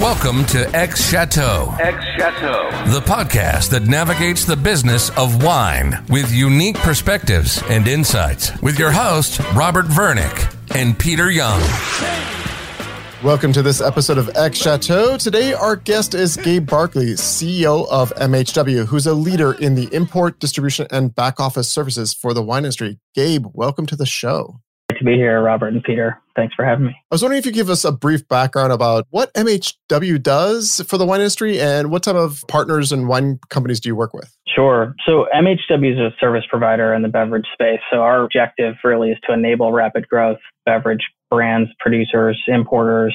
Welcome to Ex Chateau. Ex Chateau. The podcast that navigates the business of wine with unique perspectives and insights with your hosts, Robert Vernick and Peter Yeung. Welcome to this episode of Ex Chateau. Today, our guest is Gabe Barkley, CEO of MHW, who's a leader in the import, distribution, and back office services for the wine industry. Gabe, welcome to the show to be here, Robert and Peter. Thanks for having me. I was wondering if you give us a brief background about what MHW does for the wine industry and what type of partners and wine companies do you work with? Sure. So MHW is a service provider in the beverage space. So our objective really is to enable rapid growth beverage brands, producers, importers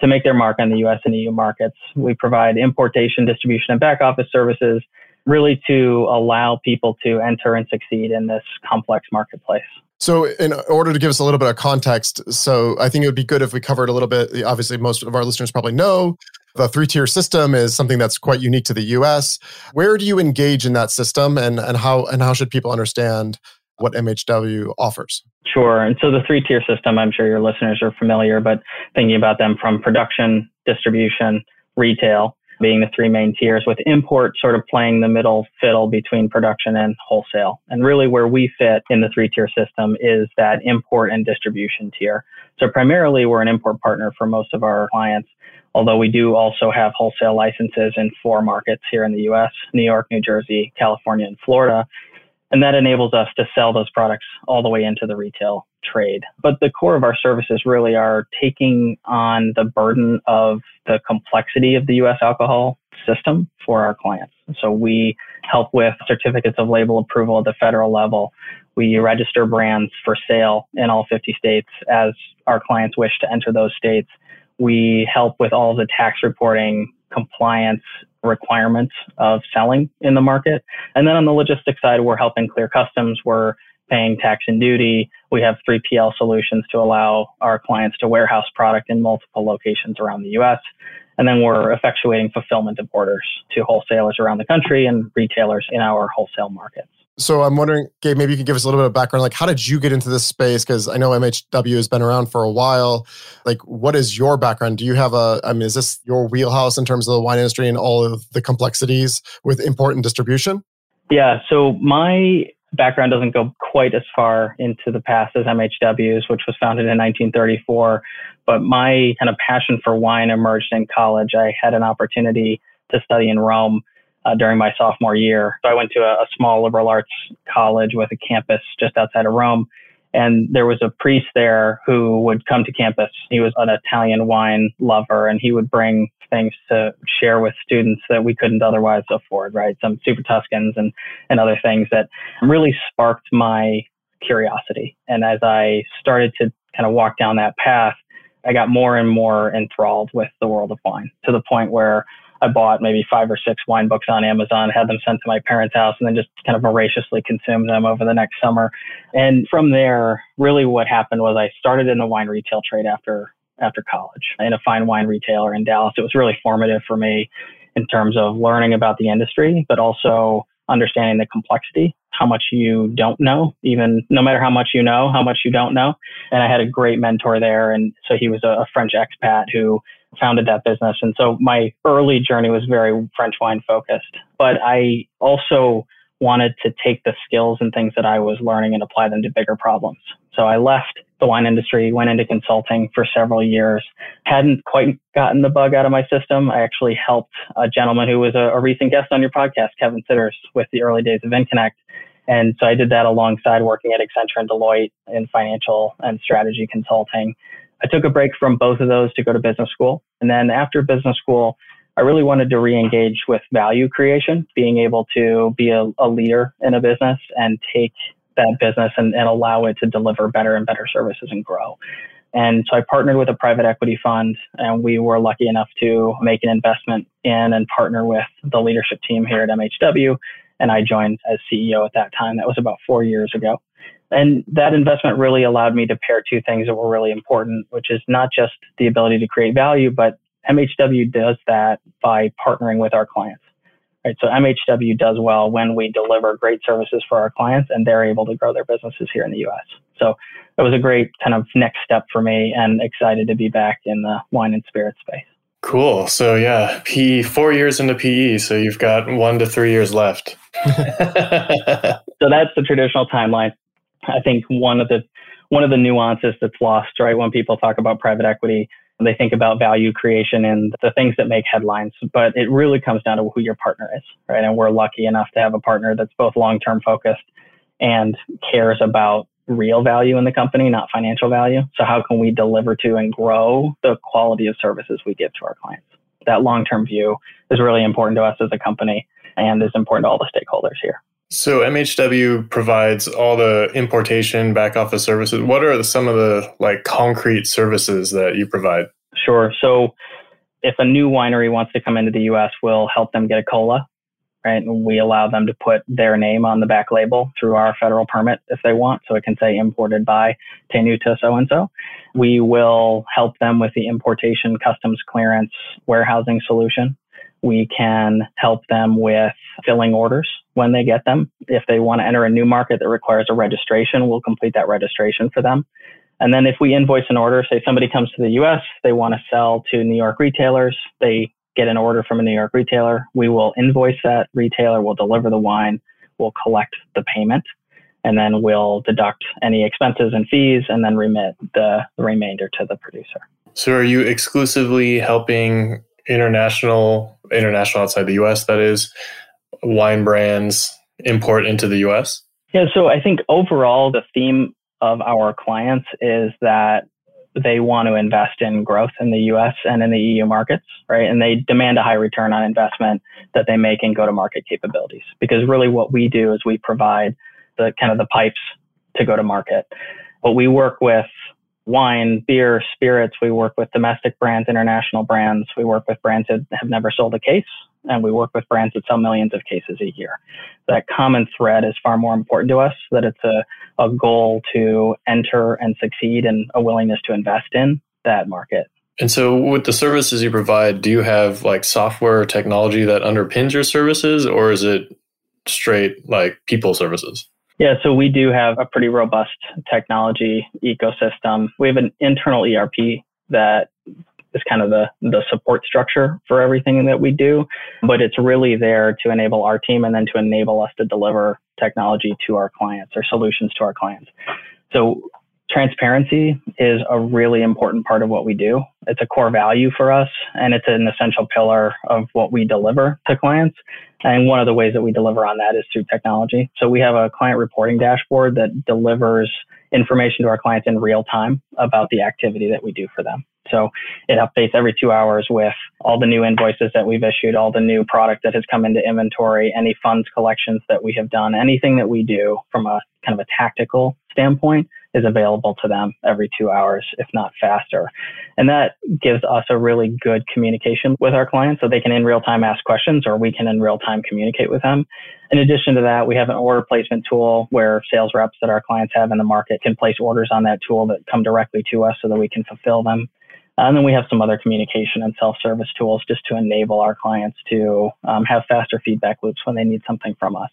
to make their mark on the US and EU markets. We provide importation, distribution, and back office services really to allow people to enter and succeed in this complex marketplace. So, in order to give us a little bit of context, so I think it would be good if we covered a little bit. Obviously, most of our listeners probably know the three tier system is something that's quite unique to the US. Where do you engage in that system and, and how and how should people understand what MHW offers? Sure. And so the three tier system, I'm sure your listeners are familiar, but thinking about them from production, distribution, retail being the three main tiers, with import sort of playing the middle fiddle between production and wholesale. And really, where we fit in the three tier system is that import and distribution tier. So, primarily, we're an import partner for most of our clients, although we do also have wholesale licenses in four markets here in the US New York, New Jersey, California, and Florida. And that enables us to sell those products all the way into the retail trade. But the core of our services really are taking on the burden of the complexity of the US alcohol system for our clients. So we help with certificates of label approval at the federal level. We register brands for sale in all 50 states as our clients wish to enter those states. We help with all the tax reporting, compliance, requirements of selling in the market. And then on the logistics side, we're helping clear customs. We're paying tax and duty. We have 3PL solutions to allow our clients to warehouse product in multiple locations around the US. And then we're effectuating fulfillment of orders to wholesalers around the country and retailers in our wholesale markets. So I'm wondering, Gabe, maybe you could give us a little bit of background. Like, how did you get into this space? Because I know MHW has been around for a while. Like, what is your background? Do you have a, I mean, is this your wheelhouse in terms of the wine industry and all of the complexities with import and distribution? Yeah. So my background doesn't go quite as far into the past as MHW's, which was founded in 1934. But my kind of passion for wine emerged in college. I had an opportunity to study in Rome uh, during my sophomore year. So I went to a, a small liberal arts college with a campus just outside of Rome. And there was a priest there who would come to campus. He was an Italian wine lover and he would bring things to share with students that we couldn't otherwise afford, right? Some Super Tuscans and, and other things that really sparked my curiosity. And as I started to kind of walk down that path, I got more and more enthralled with the world of wine to the point where I bought maybe five or six wine books on Amazon, had them sent to my parents' house, and then just kind of voraciously consumed them over the next summer. And from there, really what happened was I started in the wine retail trade after after college in a fine wine retailer in Dallas. It was really formative for me in terms of learning about the industry, but also understanding the complexity, how much you don't know, even no matter how much you know, how much you don't know. And I had a great mentor there. And so he was a, a French expat who founded that business. And so my early journey was very French wine focused, but I also wanted to take the skills and things that I was learning and apply them to bigger problems. So I left the wine industry, went into consulting for several years, hadn't quite gotten the bug out of my system. I actually helped a gentleman who was a, a recent guest on your podcast, Kevin Sitters, with the early days of InConnect. And so I did that alongside working at Accenture and Deloitte in financial and strategy consulting. I took a break from both of those to go to business school. And then after business school, I really wanted to re-engage with value creation, being able to be a, a leader in a business and take that business and, and allow it to deliver better and better services and grow. And so I partnered with a private equity fund, and we were lucky enough to make an investment in and partner with the leadership team here at MHW. And I joined as CEO at that time. That was about four years ago. And that investment really allowed me to pair two things that were really important, which is not just the ability to create value, but MHW does that by partnering with our clients. Right. So MHW does well when we deliver great services for our clients and they're able to grow their businesses here in the US. So it was a great kind of next step for me and excited to be back in the wine and spirit space. Cool. So yeah, PE four years into PE, so you've got one to three years left. so that's the traditional timeline. I think one of the one of the nuances that's lost, right, when people talk about private equity, they think about value creation and the things that make headlines, but it really comes down to who your partner is, right? And we're lucky enough to have a partner that's both long-term focused and cares about real value in the company, not financial value. So how can we deliver to and grow the quality of services we give to our clients? That long-term view is really important to us as a company and is important to all the stakeholders here. So MHW provides all the importation back office services. What are some of the like concrete services that you provide? Sure. So if a new winery wants to come into the US, we'll help them get a COLA, right? We allow them to put their name on the back label through our federal permit if they want. So it can say imported by Tenuta so and so. We will help them with the importation customs clearance warehousing solution we can help them with filling orders when they get them. If they want to enter a new market that requires a registration, we'll complete that registration for them. And then if we invoice an order, say somebody comes to the US, they want to sell to New York retailers, they get an order from a New York retailer, we will invoice that retailer, we'll deliver the wine, we'll collect the payment, and then we'll deduct any expenses and fees and then remit the, remainder to the producer. So are you exclusively helping international, international outside the US, that is, wine brands import into the US? Yeah, so I think overall, the theme of our clients is that they want to invest in growth in the US and in the EU markets, right? And they demand a high return on investment that they make in go to market capabilities. Because really what we do is we provide the kind of the pipes to go to market. But we work with wine, beer, spirits. We work with domestic brands, international brands. We work with brands that have never sold a case, and we work with brands that sell millions of cases a year. That common thread is far more important to us, that it's a, a goal to enter and succeed and a willingness to invest in that market. And so, with the services you provide, do you have like software or technology that underpins your services, or is it straight like people services? Yeah, so we do have a pretty robust technology ecosystem. We have an internal ERP that is kind of the, the support structure for everything that we do, but it's really there to enable our team and then to enable us to deliver technology to our clients or solutions to our clients. So transparency is a really important part of what we do. It's a core value for us and it's an essential pillar of what we deliver to clients. And one of the ways that we deliver on that is through technology. So we have a client reporting dashboard that delivers information to our clients in real time about the activity that we do for them. So it updates every two hours with all the new invoices that we've issued, all the new product that has come into inventory, any funds collections that we have done, anything that we do from a kind of a tactical standpoint is available to them every two hours, if not faster. And that gives us a really good communication with our clients so they can in real time ask questions or we can in real time communicate with them. In addition to that, we have an order placement tool where sales reps that our clients have in the market can place orders on that tool that come directly to us so that we can fulfill them. And then we have some other communication and self-service tools just to enable our clients to um, have faster feedback loops when they need something from us.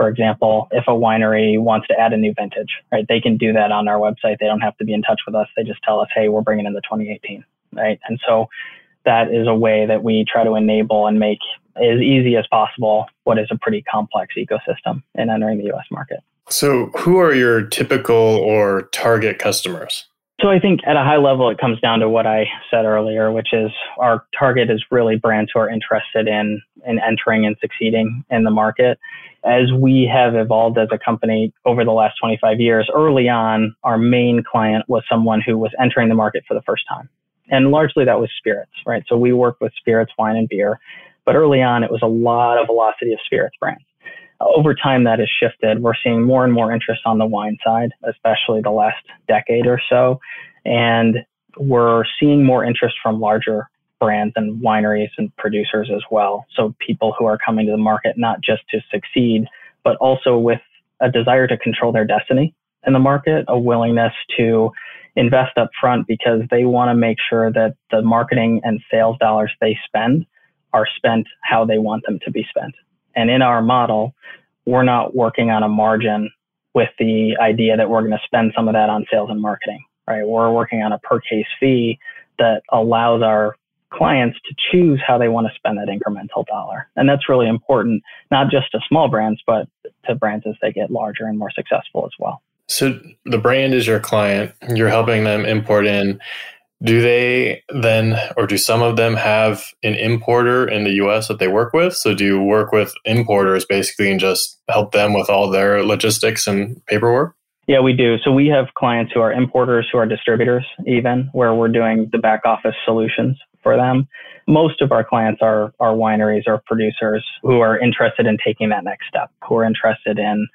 For example, if a winery wants to add a new vintage, right, they can do that on our website. They don't have to be in touch with us. They just tell us, hey, we're bringing in the 2018, right? And so that is a way that we try to enable and make as easy as possible what is a pretty complex ecosystem in entering the US market. So, who are your typical or target customers? So I think at a high level, it comes down to what I said earlier, which is our target is really brands who are interested in, in entering and succeeding in the market. As we have evolved as a company over the last 25 years, early on, our main client was someone who was entering the market for the first time. And largely that was spirits, right? So we work with spirits, wine, and beer. But early on, it was a lot of velocity of spirits brands over time that has shifted. We're seeing more and more interest on the wine side, especially the last decade or so. And we're seeing more interest from larger brands and wineries and producers as well. So people who are coming to the market not just to succeed, but also with a desire to control their destiny in the market, a willingness to invest up front because they want to make sure that the marketing and sales dollars they spend are spent how they want them to be spent. And in our model, we're not working on a margin with the idea that we're going to spend some of that on sales and marketing, right? We're working on a per case fee that allows our clients to choose how they want to spend that incremental dollar. And that's really important, not just to small brands, but to brands as they get larger and more successful as well. So the brand is your client, you're helping them import in. Do they then, or do some of them have an importer in the US that they work with? So do you work with importers basically and just help them with all their logistics and paperwork? Yeah, we do. So we have clients who are importers, who are distributors, even where we're doing the back office solutions for them. Most of our clients are, are wineries or producers who are interested in taking that next step, who are interested in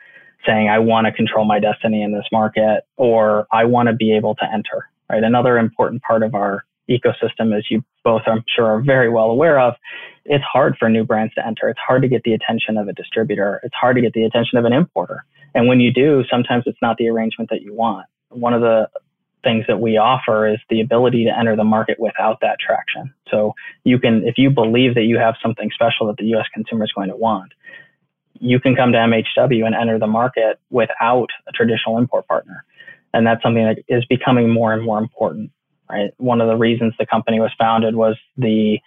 saying, I want to control my destiny in this market, or I want to be able to enter right? Another important part of our ecosystem, as you both, I'm sure, are very well aware of, it's hard for new brands to enter. It's hard to get the attention of a distributor. It's hard to get the attention of an importer. And when you do, sometimes it's not the arrangement that you want. One of the things that we offer is the ability to enter the market without that traction. So you can, if you believe that you have something special that the US consumer is going to want, you can come to MHW and enter the market without a traditional import partner. And that's something that is becoming more and more important, right? One of the reasons the company was founded was the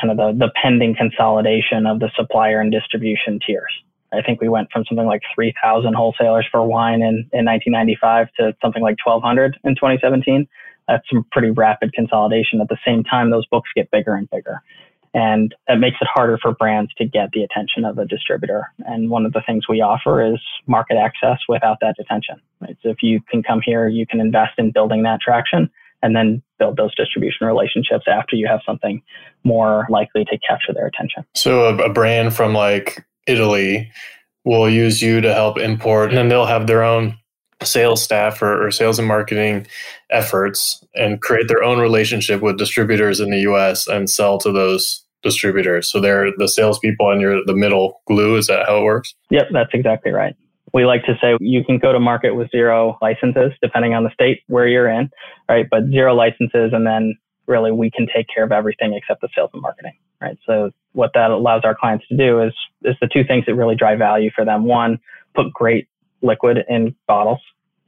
kind of the, the pending consolidation of the supplier and distribution tiers. I think we went from something like 3,000 wholesalers for wine in, in 1995 to something like 1,200 in 2017. That's some pretty rapid consolidation. At the same time, those books get bigger and bigger. And that makes it harder for brands to get the attention of a distributor. And one of the things we offer is market access without that attention. If you can come here, you can invest in building that traction and then build those distribution relationships after you have something more likely to capture their attention. So a, a brand from like Italy will use you to help import and then they'll have their own sales staff or, or, sales and marketing efforts and create their own relationship with distributors in the US and sell to those distributors. So they're the salespeople and you're the middle glue. Is that how it works? Yep, that's exactly right. We like to say you can go to market with zero licenses, depending on the state where you're in, right? But zero licenses, and then really we can take care of everything except the sales and marketing, right? So what that allows our clients to do is is the two things that really drive value for them. One, put great liquid in bottles,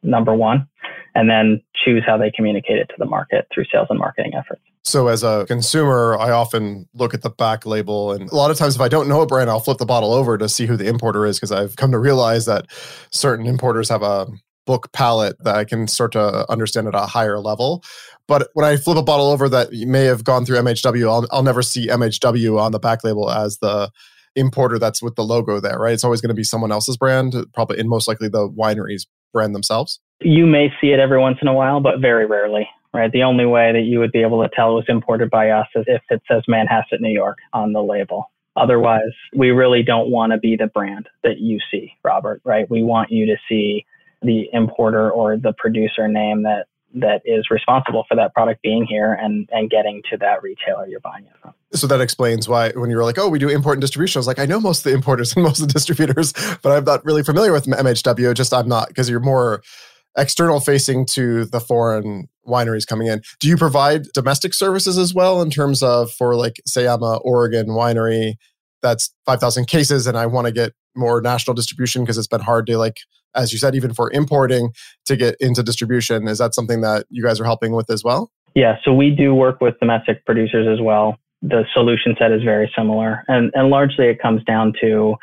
number one, and then choose how they communicate it to the market through sales and marketing efforts. So, as a consumer, I often look at the back label, and a lot of times, if I don't know a brand, I'll flip the bottle over to see who the importer is because I've come to realize that certain importers have a book palette that I can start to understand at a higher level. But when I flip a bottle over that may have gone through MHW, I'll, I'll never see MHW on the back label as the importer that's with the logo there, right? It's always going to be someone else's brand, probably, and most likely the winery's brand themselves. You may see it every once in a while, but very rarely, right? The only way that you would be able to tell it was imported by us is if it says Manhasset, New York on the label. Otherwise, we really don't want to be the brand that you see, Robert, right? We want you to see the importer or the producer name that that is responsible for that product being here and and getting to that retailer you're buying it from. So that explains why when you were like, oh, we do import and distribution, I was like, I know most of the importers and most of the distributors, but I'm not really familiar with MHW. Just I'm not because you're more external facing to the foreign wineries coming in. Do you provide domestic services as well in terms of for like say I'm a Oregon winery that's 5,000 cases and I want to get more national distribution because it's been hard to like as you said, even for importing to get into distribution. Is that something that you guys are helping with as well? Yeah, so we do work with domestic producers as well. The solution set is very similar. And, and largely it comes down to,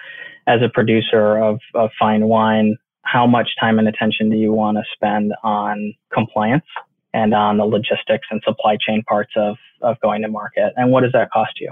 as a producer of, of fine wine, how much time and attention do you want to spend on compliance and on the logistics and supply chain parts of, of going to market? And what does that cost you?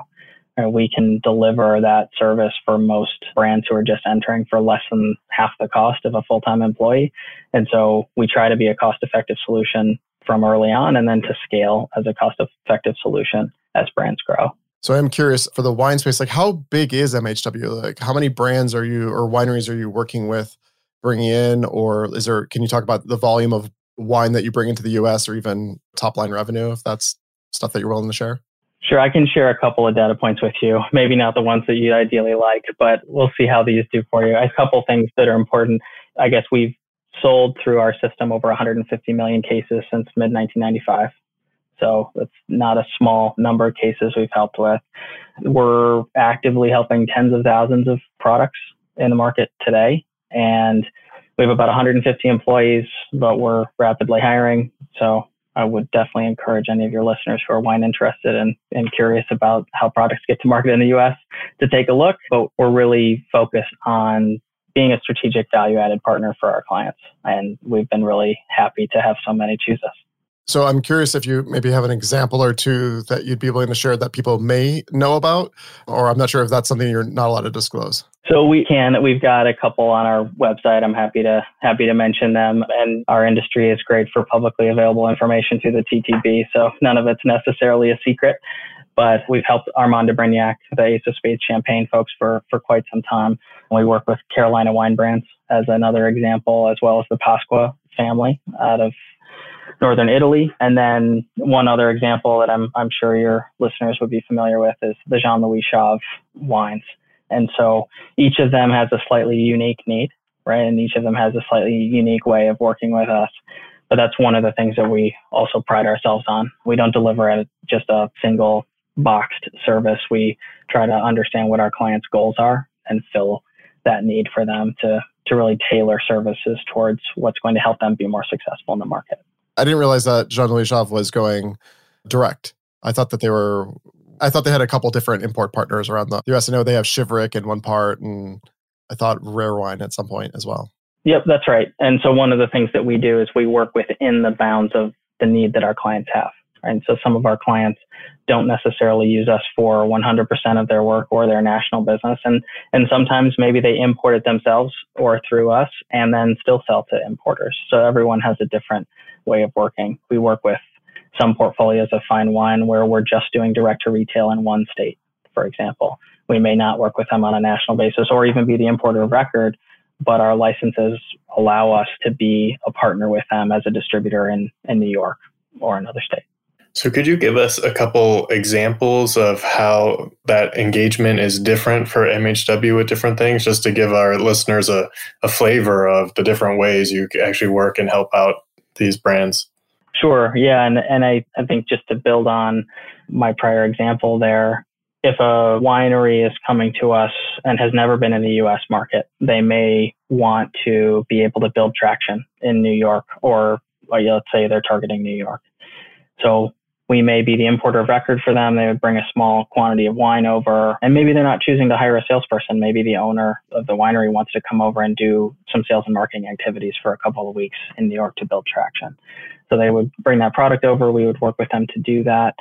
and we can deliver that service for most brands who are just entering for less than half the cost of a full-time employee. And so we try to be a cost-effective solution from early on and then to scale as a cost-effective solution as brands grow. So I'm curious for the wine space, like how big is MHW? Like how many brands are you or wineries are you working with bringing in? Or is there, can you talk about the volume of wine that you bring into the US or even top line revenue if that's stuff that you're willing to share? Sure, I can share a couple of data points with you. Maybe not the ones that you ideally like, but we'll see how these do for you. A couple things that are important. I guess we've sold through our system over 150 million cases since mid 1995. So that's not a small number of cases we've helped with. We're actively helping tens of thousands of products in the market today. And we have about 150 employees, but we're rapidly hiring. So I would definitely encourage any of your listeners who are wine interested and, and curious about how products get to market in the US to take a look. But we're really focused on being a strategic value added partner for our clients. And we've been really happy to have so many choose us. So I'm curious if you maybe have an example or two that you'd be willing to share that people may know about, or I'm not sure if that's something you're not allowed to disclose. So we can. We've got a couple on our website. I'm happy to happy to mention them. And our industry is great for publicly available information through the TTB. So none of it's necessarily a secret. But we've helped Armand de Brignac, the Ace of Spades Champagne folks, for for quite some time. We work with Carolina Wine Brands as another example, as well as the Pasqua family out of northern Italy. And then one other example that I'm, I'm sure your listeners would be familiar with is the Jean Louis Chave wines. And so each of them has a slightly unique need, right? And each of them has a slightly unique way of working with us. But that's one of the things that we also pride ourselves on. We don't deliver just a single boxed service. We try to understand what our clients' goals are and fill that need for them to, to really tailor services towards what's going to help them be more successful in the market. I didn't realize that Jean Louis Chave was going direct. I thought that they were. I thought they had a couple different import partners around the U.S. I know they have Shiverick in one part, and I thought Rare Wine at some point as well. Yep, that's right. And so one of the things that we do is we work within the bounds of the need that our clients have. And so some of our clients don't necessarily use us for 100% of their work or their national business. And, and sometimes maybe they import it themselves or through us and then still sell to importers. So everyone has a different way of working. We work with some portfolios of fine wine where we're just doing direct to retail in one state, for example. We may not work with them on a national basis or even be the importer of record, but our licenses allow us to be a partner with them as a distributor in, in New York or another state. So, could you give us a couple examples of how that engagement is different for MHW with different things, just to give our listeners a, a flavor of the different ways you actually work and help out these brands? Sure. Yeah. And, and I, I think just to build on my prior example there, if a winery is coming to us and has never been in the US market, they may want to be able to build traction in New York or, or let's say they're targeting New York. So we may be the importer of record for them. They would bring a small quantity of wine over, and maybe they're not choosing to hire a salesperson. Maybe the owner of the winery wants to come over and do some sales and marketing activities for a couple of weeks in New York to build traction. So they would bring that product over. We would work with them to do that.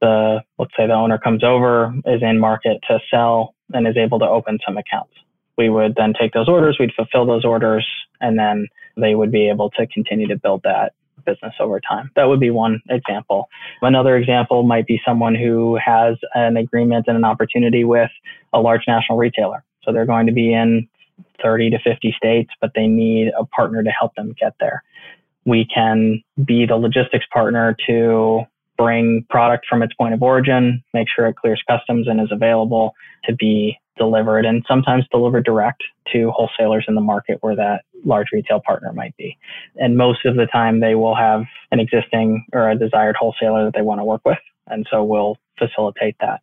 The let's say the owner comes over, is in market to sell, and is able to open some accounts. We would then take those orders, we'd fulfill those orders, and then they would be able to continue to build that business over time. That would be one example. Another example might be someone who has an agreement and an opportunity with a large national retailer. So they're going to be in 30 to 50 states, but they need a partner to help them get there. We can be the logistics partner to bring product from its point of origin, make sure it clears customs and is available to be delivered and sometimes delivered direct to wholesalers in the market where that large retail partner might be. And most of the time they will have an existing or a desired wholesaler that they want to work with. And so we'll facilitate that.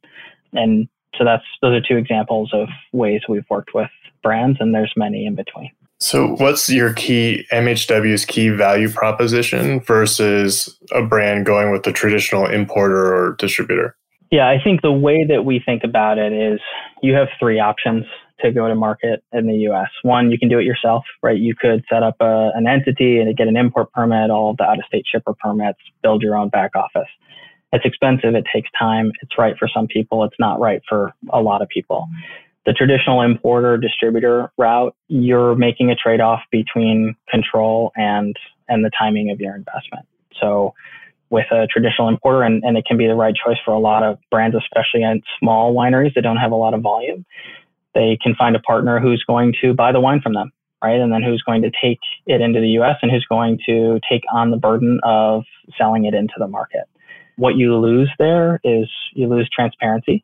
And so that's those are two examples of ways we've worked with brands and there's many in between. So what's your key MHW's key value proposition versus a brand going with the traditional importer or distributor? Yeah, I think the way that we think about it is you have three options to go to market in the US. One, you can do it yourself, right? You could set up a, an entity and get an import permit, all of the out of state shipper permits, build your own back office. It's expensive, it takes time, it's right for some people, it's not right for a lot of people. The traditional importer distributor route, you're making a trade off between control and and the timing of your investment. So with a traditional importer, and, and it can be the right choice for a lot of brands, especially in small wineries that don't have a lot of volume. They can find a partner who's going to buy the wine from them, right? And then who's going to take it into the US and who's going to take on the burden of selling it into the market. What you lose there is you lose transparency,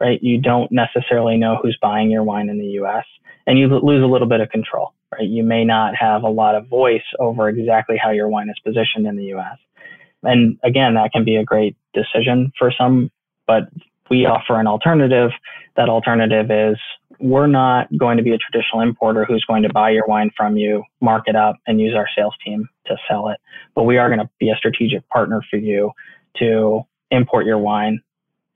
right? You don't necessarily know who's buying your wine in the US and you lose a little bit of control, right? You may not have a lot of voice over exactly how your wine is positioned in the US. And again, that can be a great decision for some, but we offer an alternative. That alternative is we're not going to be a traditional importer who's going to buy your wine from you, mark it up, and use our sales team to sell it. But we are going to be a strategic partner for you to import your wine,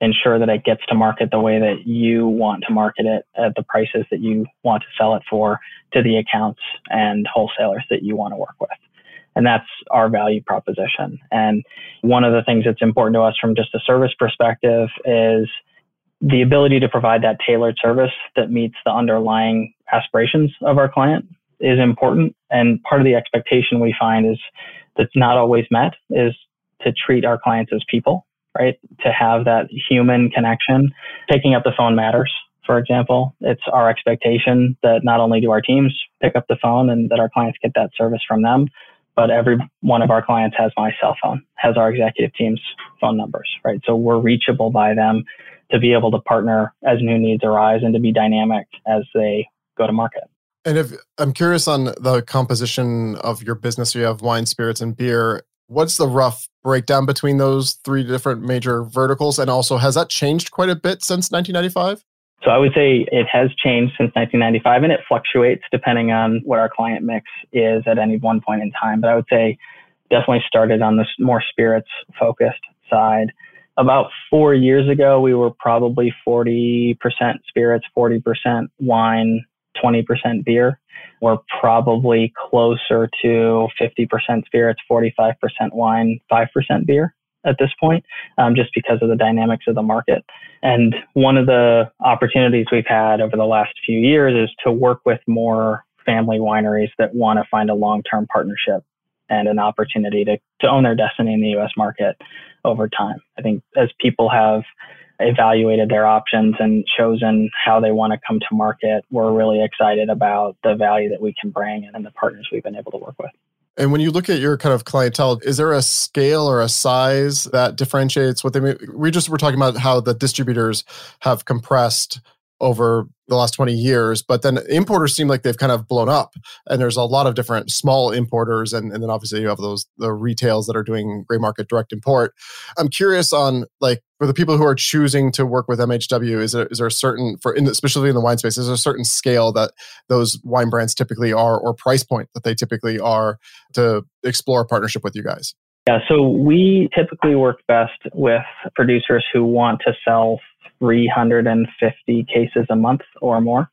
ensure that it gets to market the way that you want to market it at the prices that you want to sell it for to the accounts and wholesalers that you want to work with. And that's our value proposition. And one of the things that's important to us from just a service perspective is the ability to provide that tailored service that meets the underlying aspirations of our client is important. And part of the expectation we find is that's not always met is to treat our clients as people, right? To have that human connection. Picking up the phone matters, for example. It's our expectation that not only do our teams pick up the phone and that our clients get that service from them, but every one of our clients has my cell phone, has our executive team's phone numbers, right? So we're reachable by them to be able to partner as new needs arise and to be dynamic as they go to market. And if I'm curious on the composition of your business, you have wine, spirits, and beer. What's the rough breakdown between those three different major verticals? And also, has that changed quite a bit since 1995? So I would say it has changed since 1995 and it fluctuates depending on what our client mix is at any one point in time. But I would say definitely started on this more spirits focused side. About four years ago, we were probably 40% spirits, 40% wine, 20% beer. We're probably closer to 50% spirits, 45% wine, 5% beer at this point, um, just because of the dynamics of the market. And one of the opportunities we've had over the last few years is to work with more family wineries that want to find a long term partnership and an opportunity to, to own their destiny in the US market over time. I think as people have evaluated their options and chosen how they want to come to market, we're really excited about the value that we can bring and the partners we've been able to work with. And when you look at your kind of clientele, is there a scale or a size that differentiates what they mean? We just were talking about how the distributors have compressed over the last 20 years, but then importers seem like they've kind of blown up. And there's a lot of different small importers. And, and then obviously you have those, the retails that are doing gray market direct import. I'm curious on like, for the people who are choosing to work with MHW, is there, is there a certain, for in, the, especially in the wine space, is there a certain scale that those wine brands typically are or price point that they typically are to explore a partnership with you guys? Yeah, so we typically work best with producers who want to sell 350 cases a month or more.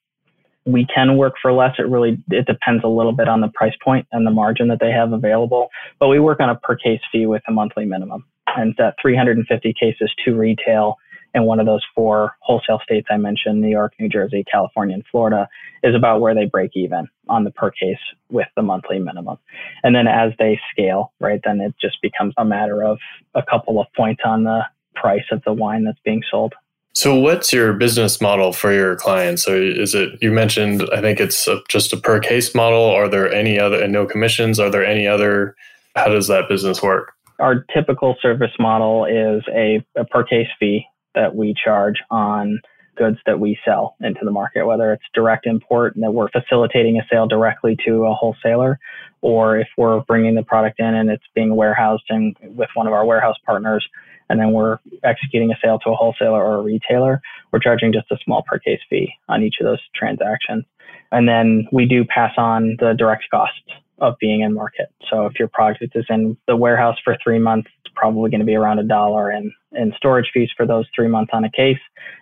We can work for less. It really it depends a little bit on the price point and the margin that they have available. But we work on a per case fee with a monthly minimum, and that 350 cases to retail in one of those four wholesale states I mentioned, New York, New Jersey, California, and Florida, is about where they break even on the per case with the monthly minimum. And then as they scale, right, then it just becomes a matter of a couple of points on the price of the wine that's being sold. So, what's your business model for your clients? So, is it you mentioned? I think it's a, just a per case model. Are there any other and no commissions? Are there any other? How does that business work? Our typical service model is a, a per case fee that we charge on goods that we sell into the market, whether it's direct import and that we're facilitating a sale directly to a wholesaler, or if we're bringing the product in and it's being warehoused in with one of our warehouse partners and then we're executing a sale to a wholesaler or a retailer, we're charging just a small per case fee on each of those transactions. And then we do pass on the direct costs of being in market. So if your product is in the warehouse for three months, it's probably going to be around a dollar in, in storage fees for those three months on a case,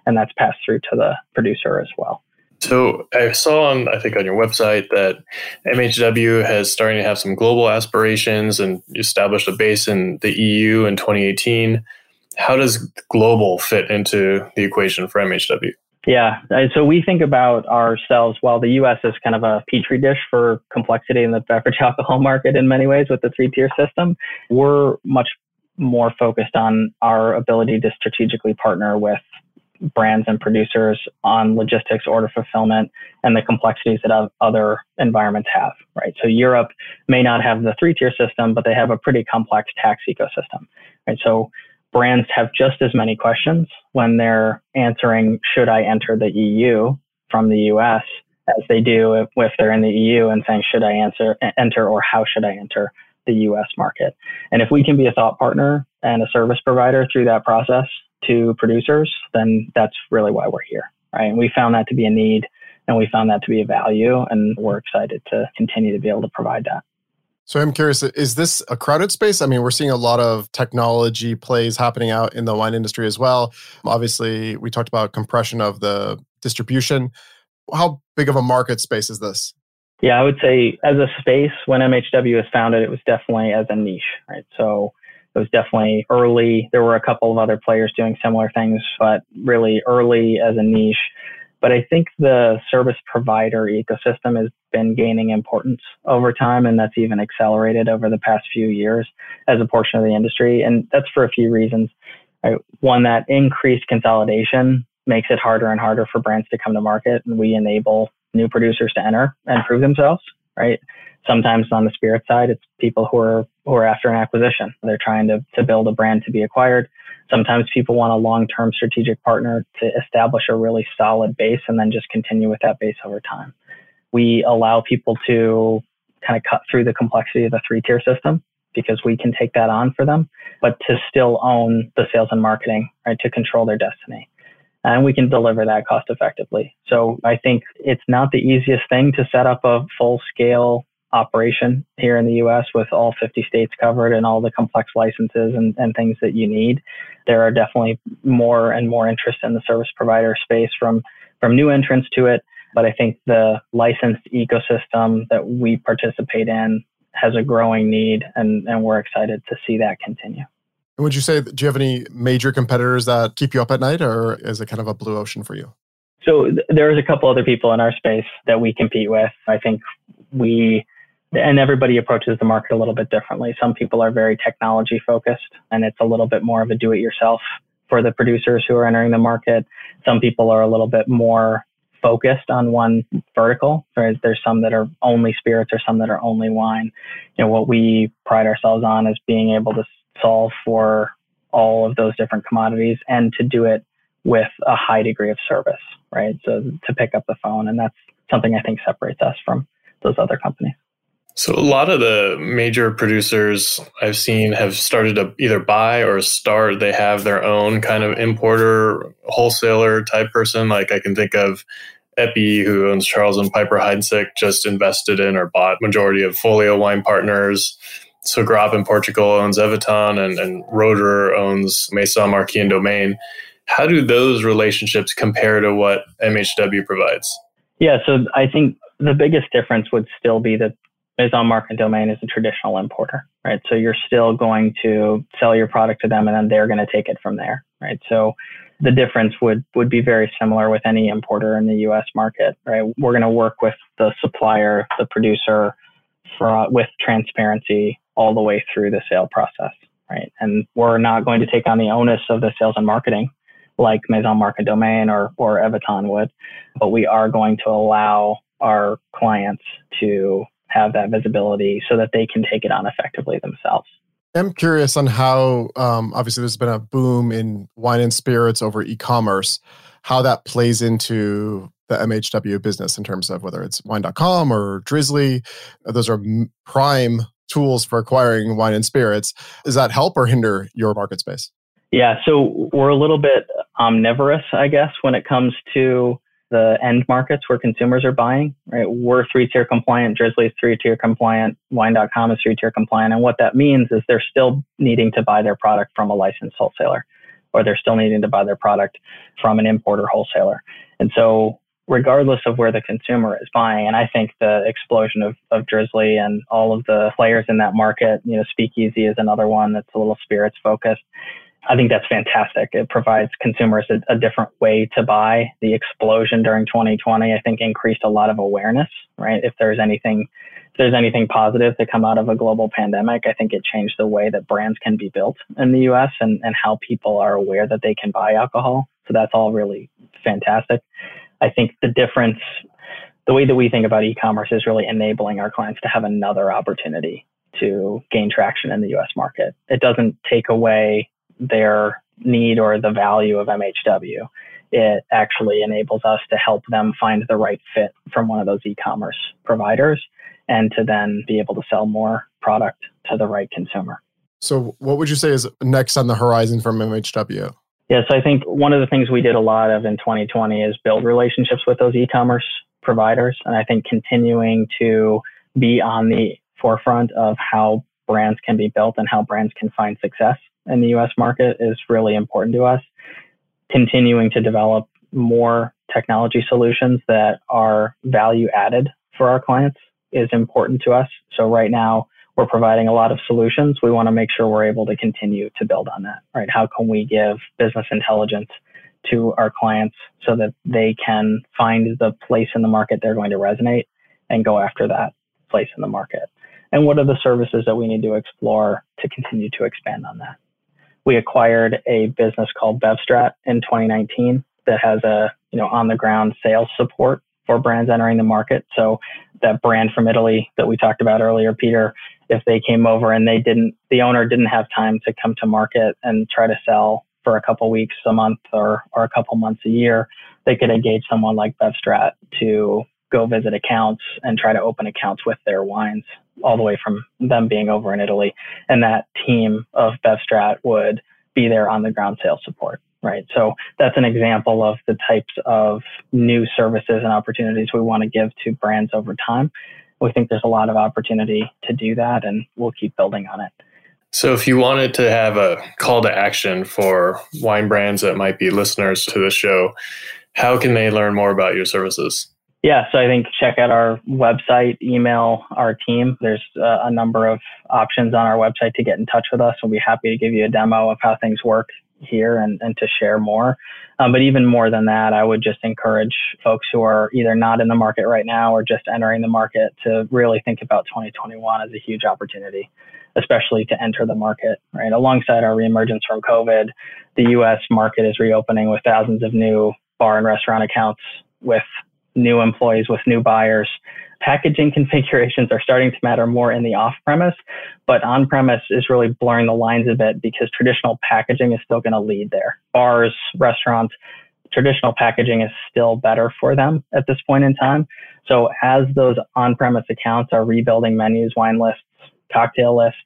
and that's passed through to the producer as well. So I saw on I think on your website that MHW has starting to have some global aspirations and established a base in the EU in 2018. How does global fit into the equation for MHW? Yeah, so we think about ourselves. While the U.S. is kind of a petri dish for complexity in the beverage alcohol market in many ways with the three-tier system, we're much more focused on our ability to strategically partner with brands and producers on logistics, order fulfillment, and the complexities that other environments have, right? So Europe may not have the three tier system, but they have a pretty complex tax ecosystem, right? So brands have just as many questions when they're answering, should I enter the EU from the US as they do if, if they're in the EU and saying, should I answer, enter or how should I enter the US market? And if we can be a thought partner and a service provider through that process, to producers, then that's really why we're here, right? And we found that to be a need And we found that to be a value, and we're excited to continue to be able to provide that. So I'm curious, is this a crowded space? I mean, we're seeing a lot of technology plays happening out in the wine industry as well. Obviously, we talked about compression of the distribution. How big of a market space is this? Yeah, I would say as a space, when MHW was founded, it was definitely as a niche, right? So it was definitely early. There were a couple of other players doing similar things, but really early as a niche. But I think the service provider ecosystem has been gaining importance over time, and that's even accelerated over the past few years as a portion of the industry. And that's for a few reasons. One, that increased consolidation makes it harder and harder for brands to come to market, and we enable new producers to enter and prove themselves, right? Sometimes on the spirit side, it's people who are who are after an acquisition. They're trying to, to build a brand to be acquired. Sometimes people want a long-term strategic partner to establish a really solid base and then just continue with that base over time. We allow people to kind of cut through the complexity of the three-tier system because we can take that on for them, but to still own the sales and marketing, right, to control their destiny and we can deliver that cost effectively. So I think it's not the easiest thing to set up a full scale operation here in the US with all 50 states covered and all the complex licenses and, and things that you need. There are definitely more and more interest in the service provider space from, from new entrants to it. But I think the licensed ecosystem that we participate in has a growing need, and, and we're excited to see that continue. Would you say, do you have any major competitors that keep you up at night, or is it kind of a blue ocean for you? So there's a couple other people in our space that we compete with. I think we, and everybody approaches the market a little bit differently. Some people are very technology focused, and it's a little bit more of a do-it-yourself for the producers who are entering the market. Some people are a little bit more focused on one vertical. There's some that are only spirits or some that are only wine. You know, what we pride ourselves on is being able to solve for all of those different commodities and to do it with a high degree of service, right? So to pick up the phone. And that's something I think separates us from those other companies. So a lot of the major producers I've seen have started to either buy or start. They have their own kind of importer, wholesaler type person. Like I can think of Epi, who owns Charles and Piper Heidsieck, just invested in or bought majority of Folio Wine Partners. Sogrape in Portugal owns Evaton and, and Roederer owns Maison Marques and Domaine. How do those relationships compare to what MHW provides? Yeah, so I think the biggest difference would still be that Maison Marques and Domaine is a traditional importer, right? So you're still going to sell your product to them and then they're going to take it from there, right? So the difference would would be very similar with any importer in the US market, right? We're going to work with the supplier, the producer for, with transparency all the way through the sale process, right? And we're not going to take on the onus of the sales and marketing like Maison Marques Domaine or, or Evaton would, but we are going to allow our clients to have that visibility so that they can take it on effectively themselves. I'm curious on how, um, obviously, there's been a boom in wine and spirits over e commerce, how that plays into the MHW business in terms of whether it's wine.com or Drizly. Those are prime tools for acquiring wine and spirits. Does that help or hinder your market space? Yeah, so we're a little bit omnivorous, I guess, when it comes to the end markets where consumers are buying. Right, we're three tier compliant. Drizly is three tier compliant. Wine.com is three tier compliant, and what that means is they're still needing to buy their product from a licensed wholesaler, or they're still needing to buy their product from an importer wholesaler. And so regardless of where the consumer is buying. And I think the explosion of, of Drizly and all of the players in that market, you know, Speakeasy is another one that's a little spirits focused. I think that's fantastic. It provides consumers a, a, different way to buy. The explosion during 2020, I think, increased a lot of awareness. Right? If there's anything, if there's anything positive to come out of a global pandemic, I think it changed the way that brands can be built in the U.S. and and how people are aware that they can buy alcohol. So that's all really fantastic. I think the difference, the way that we think about e-commerce is really enabling our clients to have another opportunity to gain traction in the US market. It doesn't take away their need or the value of MHW. It actually enables us to help them find the right fit from one of those e-commerce providers and to then be able to sell more product to the right consumer. So, what would you say is next on the horizon from MHW? Yeah, so I think one of the things we did a lot of in 2020 is build relationships with those e-commerce providers. And I think continuing to be on the forefront of how brands can be built and how brands can find success in the US market is really important to us. Continuing to develop more technology solutions that are value added for our clients is important to us. So right now we're providing a lot of solutions. We want to make sure we're able to continue to build on that, right? How can we give business intelligence to our clients so that they can find the place in the market they're going to resonate and go after that place in the market? And what are the services that we need to explore to continue to expand on that? We acquired a business called BevStrat in 2019 that has a you know on the ground sales support for brands entering the market. So that brand from Italy that we talked about earlier, Peter, if they came over and they didn't, the owner didn't have time to come to market and try to sell for a couple weeks, a month, or or a couple months a year, they could engage someone like BevStrat to go visit accounts and try to open accounts with their wines, all the way from them being over in Italy, and that team of BevStrat would be there on the ground sales support right? So that's an example of the types of new services and opportunities we want to give to brands over time. We think there's a lot of opportunity to do that, and we'll keep building on it. So, if you wanted to have a call to action for wine brands that might be listeners to the show, how can they learn more about your services? Yeah, so I think check out our website, email our team. There's uh, a number of options on our website to get in touch with us. We'll be happy to give you a demo of how things work here and, and to share more. Um, but even more than that, I would just encourage folks who are either not in the market right now or just entering the market to really think about 2021 as a huge opportunity, especially to enter the market, right? Alongside our reemergence from COVID, the US market is reopening with thousands of new bar and restaurant accounts with new employees, with new buyers packaging configurations are starting to matter more in the off premise, but on premise is really blurring the lines a bit because traditional packaging is still going to lead there. Bars, restaurants, traditional packaging is still better for them at this point in time. So as those on premise accounts are rebuilding menus, wine lists, cocktail lists,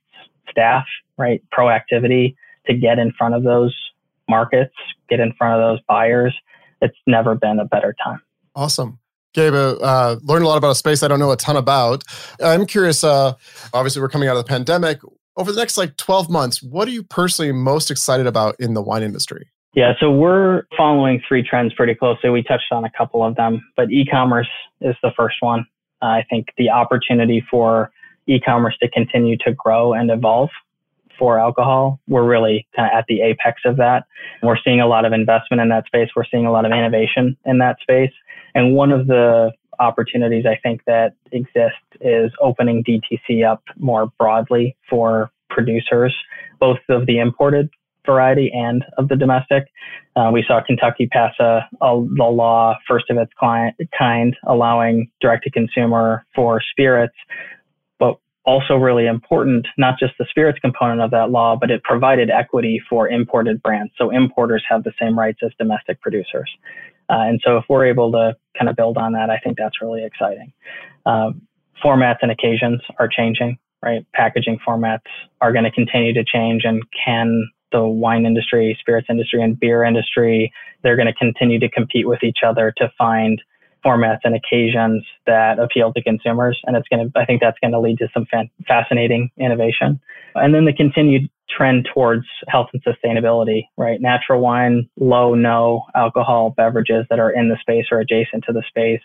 staff, right, proactivity to get in front of those markets, get in front of those buyers, it's never been a better time. Awesome. Gabe, uh, learned a lot about a space I don't know a ton about. I'm curious. Uh, obviously, we're coming out of the pandemic. Over the next like 12 months, what are you personally most excited about in the wine industry? Yeah, so we're following three trends pretty closely. We touched on a couple of them, but e-commerce is the first one. Uh, I think the opportunity for e-commerce to continue to grow and evolve for alcohol, we're really kind of at the apex of that. We're seeing a lot of investment in that space. We're seeing a lot of innovation in that space. And one of the opportunities I think that exist is opening DTC up more broadly for producers, both of the imported variety and of the domestic. Uh, we saw Kentucky pass a, a, a law, first of its client, kind, allowing direct to consumer for spirits. Also, really important, not just the spirits component of that law, but it provided equity for imported brands. So, importers have the same rights as domestic producers. Uh, and so if we're able to kind of build on that, I think that's really exciting. Um, formats and occasions are changing, right? Packaging formats are going to continue to change and can the wine industry, spirits industry, and beer industry, they're going to continue to compete with each other to find formats and occasions that appeal to consumers. And it's going to, I think that's going to lead to some fan- fascinating innovation. And then the continued trend towards health and sustainability, right? Natural wine, low, no alcohol beverages that are in the space or adjacent to the space,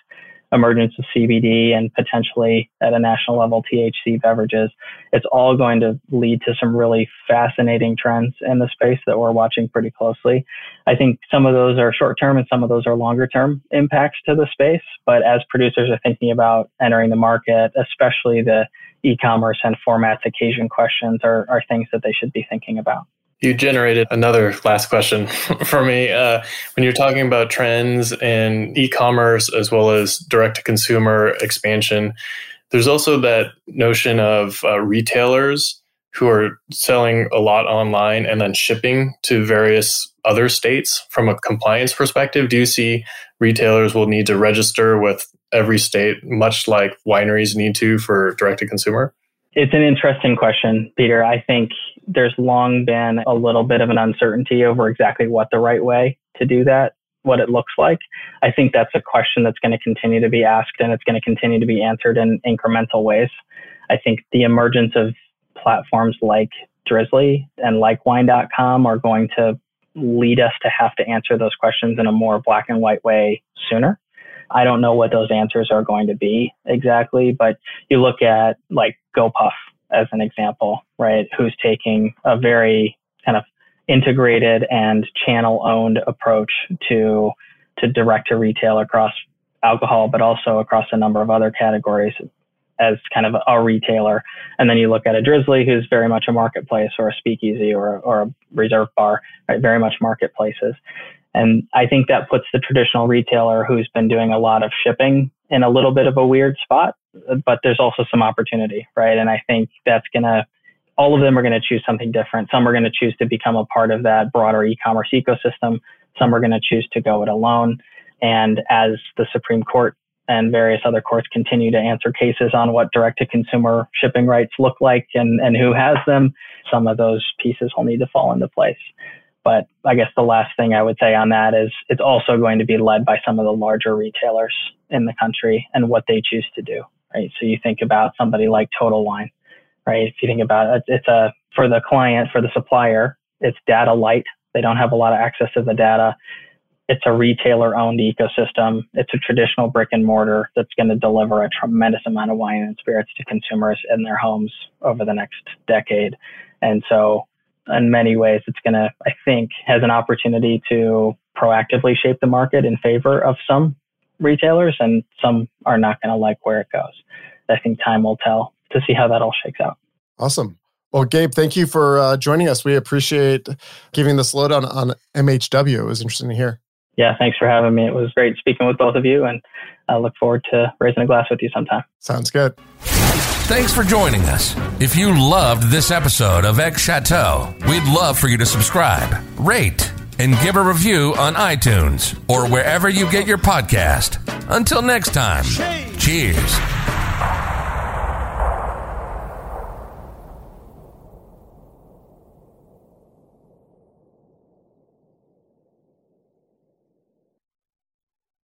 emergence of CBD and potentially at a national level THC beverages. It's all going to lead to some really fascinating trends in the space that we're watching pretty closely. I think some of those are short term and some of those are longer term impacts to the space. But as producers are thinking about entering the market, especially the e-commerce and formats occasion questions are, are things that they should be thinking about. You generated another last question for me. Uh, when you're talking about trends in e-commerce as well as direct-to-consumer expansion, there's also that notion of uh, retailers who are selling a lot online and then shipping to various other states from a compliance perspective. Do you see retailers will need to register with every state, much like wineries need to for direct to consumer? It's an interesting question, Peter. I think there's long been a little bit of an uncertainty over exactly what the right way to do that what it looks like. I think that's a question that's going to continue to be asked and it's going to continue to be answered in incremental ways. I think the emergence of platforms like Drizly and like wine.com are going to lead us to have to answer those questions in a more black and white way sooner. I don't know what those answers are going to be exactly, but you look at like GoPuff as an example, right? Who's taking a very kind of integrated and channel owned approach to to direct to retail across alcohol, but also across a number of other categories as kind of a retailer. And then you look at a Drizly, who's very much a marketplace or a speakeasy or, or a ReserveBar, right? Very much marketplaces. And I think that puts the traditional retailer who's been doing a lot of shipping in a little bit of a weird spot, but there's also some opportunity, right? And I think that's going to, all of them are going to choose something different. Some are going to choose to become a part of that broader e-commerce ecosystem. Some are going to choose to go it alone. And as the Supreme Court and various other courts continue to answer cases on what direct to consumer shipping rights look like and, and who has them, some of those pieces will need to fall into place. But I guess the last thing I would say on that is it's also going to be led by some of the larger retailers in the country and what they choose to do, right? So you think about somebody like Total Wine, right? If you think about it, it's a, for the client, for the supplier, it's data light. They don't have a lot of access to the data it's a retailer owned ecosystem. It's a traditional brick and mortar that's going to deliver a tremendous amount of wine and spirits to consumers in their homes over the next decade. And so, in many ways, it's going to, I think, has an opportunity to proactively shape the market in favor of some retailers, and some are not going to like where it goes. I think time will tell to see how that all shakes out. Awesome. Well, Gabe, thank you for uh, joining us. We appreciate giving this lowdown on MHW. It was interesting to hear yeah, thanks for having me. It was great speaking with both of you, and I look forward to raising a glass with you sometime. Sounds good. Thanks for joining us. If you loved this episode of Ex Chateau, we'd love for you to subscribe, rate, and give a review on iTunes or wherever you get your podcast. Until next time, cheers.